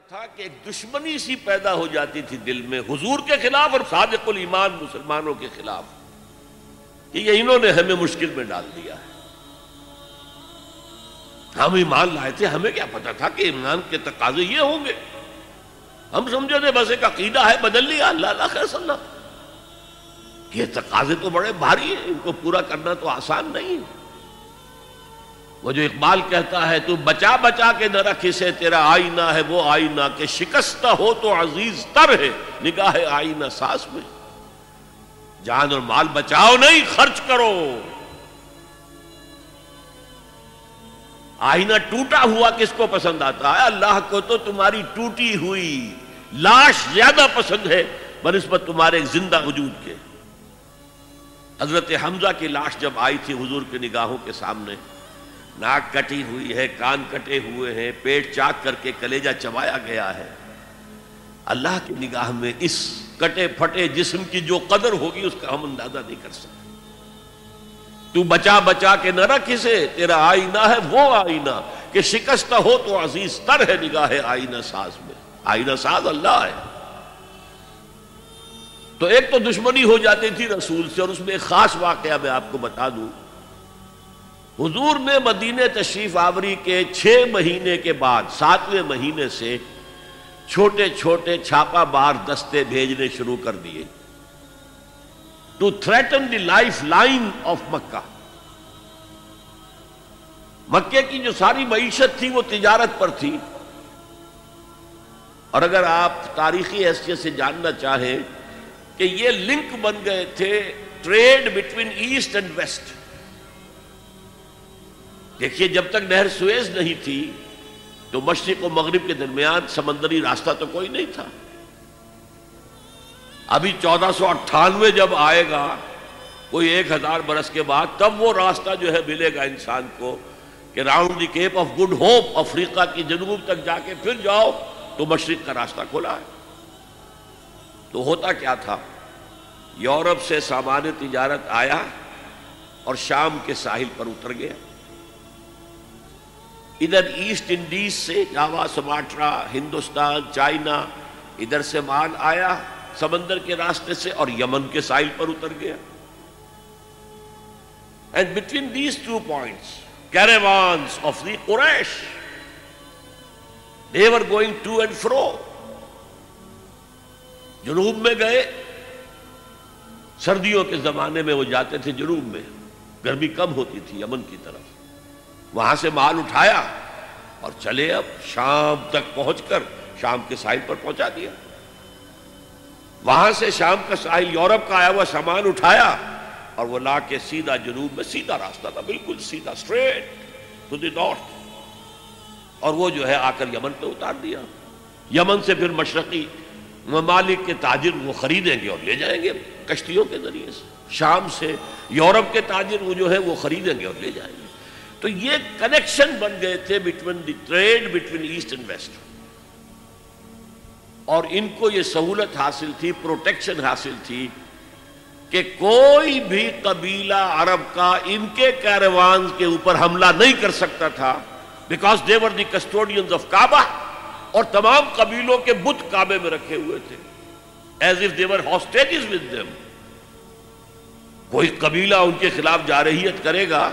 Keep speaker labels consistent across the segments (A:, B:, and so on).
A: تھا کہ ایک دشمنی سی پیدا ہو جاتی تھی دل میں حضور کے خلاف اور صادق الایمان مسلمانوں کے خلاف کہ یہ انہوں نے ہمیں مشکل میں ڈال دیا ہے۔ ہم ایمان لائے تھے، ہمیں کیا پتا تھا کہ ایمان کے تقاضے یہ ہوں گے۔ ہم سمجھو تھے بس ایک عقیدہ ہے، بدل لیا، اللہ اللہ خیر صلی اللہ۔ یہ تقاضے تو بڑے بھاری ہیں، ان کو پورا کرنا تو آسان نہیں۔ ہے وہ جو اقبال کہتا ہے، تو بچا بچا کے نہ رکھ، اسے تیرا آئینہ ہے، وہ آئینہ کہ شکستہ ہو تو عزیز تر ہے، نگاہ آئینہ ساس میں۔ جان اور مال بچاؤ، نہیں خرچ کرو۔ آئینہ ٹوٹا ہوا کس کو پسند آتا ہے؟ اللہ کو تو تمہاری ٹوٹی ہوئی لاش زیادہ پسند ہے، بنسبت تمہارے زندہ وجود کے۔ حضرت حمزہ کی لاش جب آئی تھی حضور کے نگاہوں کے سامنے ناک کٹی ہوئی ہے، کان کٹے ہوئے ہیں، پیٹ چاک کر کے کلیجہ چبایا گیا ہے۔ اللہ کی نگاہ میں اس کٹے پھٹے جسم کی جو قدر ہوگی، اس کا ہم اندازہ نہیں کر سکتے۔ تو بچا بچا کے نہ رکھ اسے، تیرا آئینہ ہے وہ آئینہ۔ کہ شکست ہو تو عزیز تر ہے نگاہ آئینہ ساز میں۔ آئینہ ساز اللہ ہے۔ تو ایک تو دشمنی ہو جاتی تھی رسول سے، اور اس میں ایک خاص واقعہ میں آپ کو بتا دوں۔ حضور نے مدینہ تشریف آوری کے چھ مہینے کے بعد، ساتویں مہینے سے چھوٹے چھوٹے چھاپا بار دستے بھیجنے شروع کر دیے۔ To threaten the life line of Mecca. مکے کی جو ساری معیشت تھی، وہ تجارت پر تھی۔ اور اگر آپ تاریخی حیثیت سے جاننا چاہیں کہ یہ لنک بن گئے تھے trade between east and west. دیکھیے، جب تک نہر سویز نہیں تھی تو مشرق و مغرب کے درمیان سمندری راستہ تو کوئی نہیں تھا۔ ابھی چودہ سو اٹھانوے جب آئے گا، کوئی ایک ہزار برس کے بعد تب وہ راستہ جو ہے ملے گا انسان کو کہ round the Cape of Good Hope, افریقہ کی جنوب تک جا کے پھر جاؤ تو مشرق کا راستہ کھولا ہے۔ تو ہوتا کیا تھا؟ یورپ سے سامان تجارت آیا اور شام کے ساحل پر اتر گیا۔ ادھر ایسٹ انڈیز سے جاوا، سماٹرا، ہندوستان، چائنا، ادھر سے مال آیا سمندر کے راستے سے اور یمن کے ساحل پر اتر گیا۔ And between these two points caravans of the Quraish they were going to and fro جنوب میں گئے۔ سردیوں کے زمانے میں وہ جاتے تھے جنوب میں۔ گرمی کم ہوتی تھی یمن کی طرف۔ وہاں سے مال اٹھایا اور چلے اب شام تک پہنچ کر شام کے ساحل پر پہنچا دیا۔ وہاں سے شام کا ساحل یورپ کا آیا ہوا سامان اٹھایا اور وہ لا کے سیدھا جنوب میں سیدھا راستہ تھا، بالکل سیدھا اسٹریٹ ٹو دی نارتھ اور وہ جو ہے آ کر یمن پہ اتار دیا۔ یمن سے پھر مشرقی ممالک کے تاجر وہ خریدیں گے اور لے جائیں گے کشتیوں کے ذریعے سے۔ شام سے یورپ کے تاجر وہ جو ہے وہ خریدیں گے اور لے جائیں گے۔ تو یہ کنیکشن بن گئے تھے between the trade between east and west اور ان کو یہ سہولت حاصل تھی پروٹیکشن حاصل تھی کہ کوئی بھی قبیلہ عرب کا ان کے کیروان کے اوپر حملہ نہیں کر سکتا تھا because they were the custodians of کعبہ اور تمام قبیلوں کے بت کعبے میں رکھے ہوئے تھے as if they were hostages with them کوئی قبیلہ ان کے خلاف جارحیت کرے گا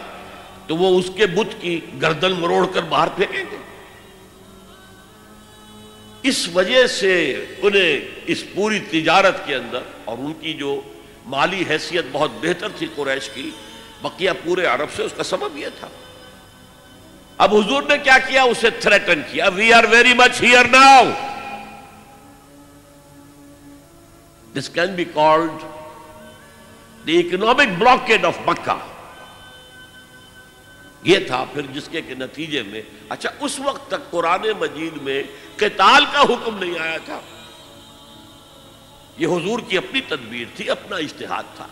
A: تو وہ اس کے بت کی گردن مروڑ کر باہر پھینکیں گے۔ اس وجہ سے انہیں اس پوری تجارت کے اندر اور ان کی جو مالی حیثیت بہت بہتر تھی قریش کی، بقیہ پورے عرب سے اس کا سبب یہ تھا۔ اب حضور نے کیا کیا؟ اسے تھریٹن کیا۔ We are very much here now this can be called the economic blockade of Mecca یہ تھا پھر جس کے نتیجے میں اچھا اس وقت تک قرآن مجید میں قتال کا حکم نہیں آیا تھا۔ یہ حضور کی اپنی تدبیر تھی، اپنا اشتہاد تھا۔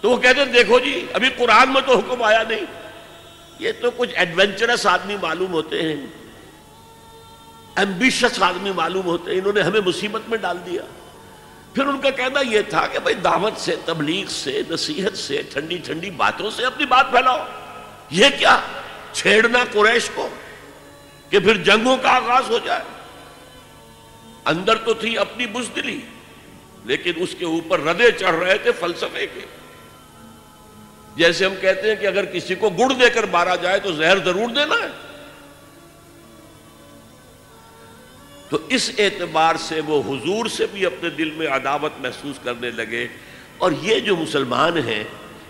A: تو وہ کہتے ہیں، دیکھو جی ابھی قرآن میں تو حکم آیا نہیں۔ یہ تو کچھ ایڈونچرس آدمی معلوم ہوتے ہیں۔ ایمبیشس آدمی معلوم ہوتے ہیں۔ انہوں نے ہمیں مصیبت میں ڈال دیا۔ پھر ان کا کہنا یہ تھا کہ بھائی دعوت سے، تبلیغ سے، نصیحت سے، ٹھنڈی ٹھنڈی باتوں سے اپنی بات پھیلاؤ۔ یہ کیا چھیڑنا قریش کو کہ پھر جنگوں کا آغاز ہو جائے؟ اندر تو تھی اپنی بزدلی، لیکن اس کے اوپر ردے چڑھ رہے تھے فلسفے کے۔ جیسے ہم کہتے ہیں کہ اگر کسی کو گڑ دے کر مارا جائے تو زہر ضرور دینا ہے۔ تو اس اعتبار سے وہ حضور سے بھی اپنے دل میں عداوت محسوس کرنے لگے۔ اور یہ جو مسلمان ہیں،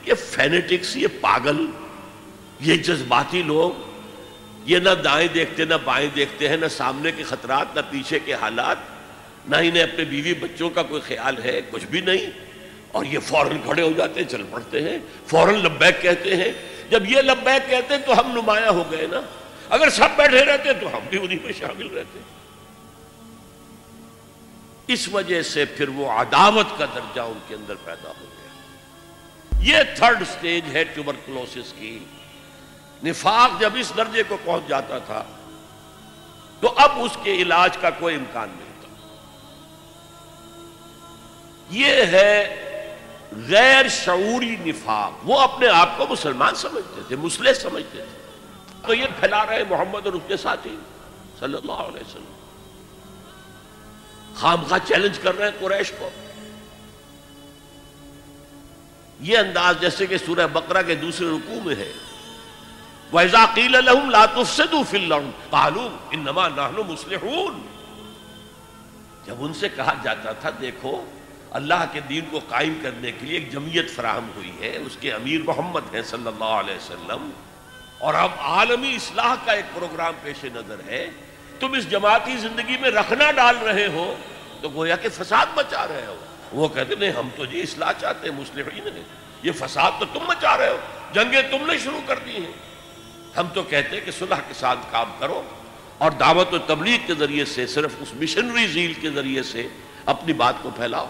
A: یہ فینیٹکس، یہ پاگل۔ یہ جذباتی لوگ یہ نہ دائیں دیکھتے، نہ بائیں دیکھتے ہیں، نہ سامنے کے خطرات، نہ پیچھے کے حالات، نہ انہیں اپنے بیوی بچوں کا کوئی خیال ہے، کچھ بھی نہیں۔ اور یہ فوراً کھڑے ہو جاتے ہیں، چل پڑتے ہیں، فوراً لبیک کہتے ہیں۔ جب یہ لبیک کہتے ہیں تو ہم نمایاں ہو گئے نا۔ اگر سب بیٹھے رہتے تو ہم بھی انہیں میں شامل رہتے اس وجہ سے پھر وہ عداوت کا درجہ ان کے اندر پیدا ہو گیا۔ یہ تھرڈ سٹیج ہے ٹیوبرکلوسس کی۔ نفاق جب اس درجے کو پہنچ جاتا تھا، تو اب اس کے علاج کا کوئی امکان نہیں تھا یہ ہے غیر شعوری نفاق۔ وہ اپنے آپ کو مسلمان سمجھتے تھے، مسلح سمجھتے تھے۔ تو یہ پھیلا رہے محمد اور اس کے ساتھی صلی اللہ علیہ وسلم۔ خام خواہ چیلنج کر رہے ہیں قریش کو۔ یہ انداز جیسے کہ سورہ بقرہ کے دوسرے رکوع میں ہے۔ وَإِذَا قِيلَ لَهُمْ لَا تُفْسِدُوا فِي الْأَرْضِ قَالُوا إِنَّمَا نَحْنُ مُصْلِحُونَ۔ جب ان سے کہا جاتا تھا، دیکھو، اللہ کے دین کو قائم کرنے کے لیے ایک جمعیت فراہم ہوئی ہے، اس کے امیر محمد ہیں صلی اللہ علیہ وسلم۔ اور اب عالمی اصلاح کا ایک پروگرام پیش نظر ہے۔ تم اس جماعتی زندگی میں رکھنا ڈال رہے ہو تو گویا کہ فساد مچا رہے ہو۔ وہ کہتے، نہیں، ہم تو جی اصلاح چاہتے ہیں مسلم یہ فساد تو تم مچا رہے ہو۔ جنگیں تم نے شروع کر دی ہیں۔ ہم تو کہتے ہیں کہ صلح کے ساتھ کام کرو اور دعوت و تبلیغ کے ذریعے سے، صرف اس مشنری زیل کے ذریعے سے اپنی بات کو پھیلاؤ۔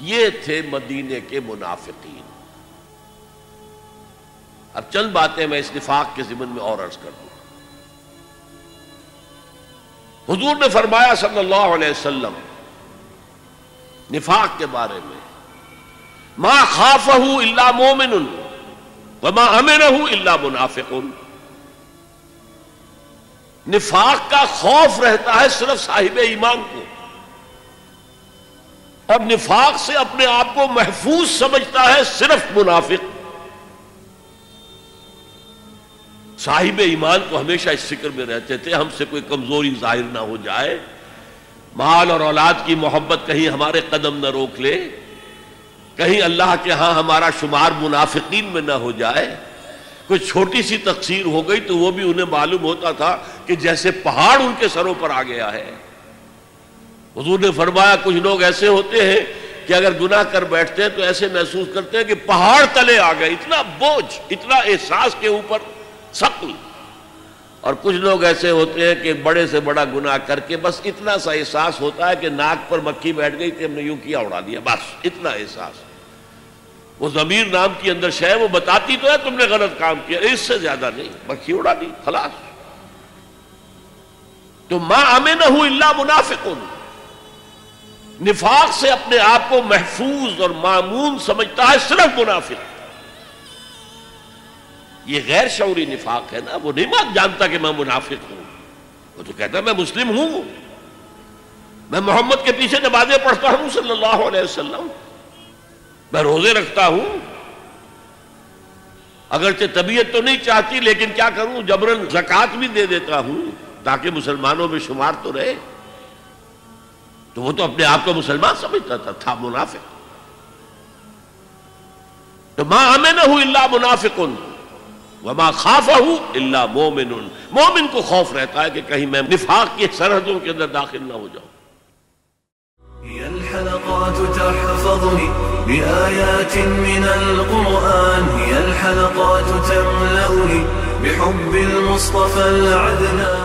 A: یہ تھے مدینے کے منافقین۔ اب چند باتیں میں اس نفاق کے ضمن میں اور عرض کر دوں۔ حضور نے فرمایا صلی اللہ علیہ وسلم نفاق کے بارے میں، ما خاف اللہ مومن وما امن اللہ منافق نفاق کا خوف رہتا ہے صرف صاحب ایمان کو۔ اور نفاق سے اپنے آپ کو محفوظ سمجھتا ہے صرف منافق۔ صاحب ایمان کو ہمیشہ اس فکر میں رہتے تھے، ہم سے کوئی کمزوری ظاہر نہ ہو جائے۔ مال اور اولاد کی محبت کہیں ہمارے قدم نہ روک لے۔ کہیں اللہ کے ہاں ہمارا شمار منافقین میں نہ ہو جائے، کوئی چھوٹی سی تقسیر ہو گئی تو وہ بھی انہیں معلوم ہوتا تھا کہ جیسے پہاڑ ان کے سروں پر آ گیا ہے۔ حضور نے فرمایا، کچھ لوگ ایسے ہوتے ہیں کہ اگر گناہ کر بیٹھتے ہیں تو ایسے محسوس کرتے ہیں کہ پہاڑ تلے آ گئے، اتنا بوجھ، اتنا احساس کے اوپر سکل اور کچھ لوگ ایسے ہوتے ہیں کہ بڑے سے بڑا گناہ کر کے بس اتنا سا احساس ہوتا ہے کہ ناک پر مکھی بیٹھ گئی کہ ہم نے یوں کیا اڑا دیا، بس اتنا احساس۔ وہ ضمیر نام کی اندر شہ وہ بتاتی تو ہے تم نے غلط کام کیا، اس سے زیادہ نہیں، مکھی اڑا دی، خلاص۔ تو ماں ہمیں نہ ہوں اللہ منافق نفاق سے اپنے آپ کو محفوظ اور معمون سمجھتا ہے صرف منافق۔ یہ غیر شعوری نفاق ہے نا، وہ نہیں بات جانتا کہ میں منافق ہوں۔ وہ تو کہتا ہے میں مسلم ہوں۔ میں محمد کے پیچھے نمازیں پڑھتا ہوں صلی اللہ علیہ وسلم۔ میں روزے رکھتا ہوں۔ اگرچہ طبیعت تو نہیں چاہتی، لیکن کیا کروں؟ جبرن زکات بھی دے دیتا ہوں تاکہ مسلمانوں میں شمار تو رہے۔ تو وہ تو اپنے آپ کو مسلمان سمجھتا تھا تھا منافق۔ تو ماں ہمیں نہ ہوں اللہ منافق وما خاف اللہ مومن مومن کو خوف رہتا ہے کہ کہیں میں نفاق کی سرحدوں کے اندر داخل نہ ہو جاؤں۔
B: الحلقات تحفظني بآيات من القرآن، هي الحلقات تملأني بحب المصطفى العدنان۔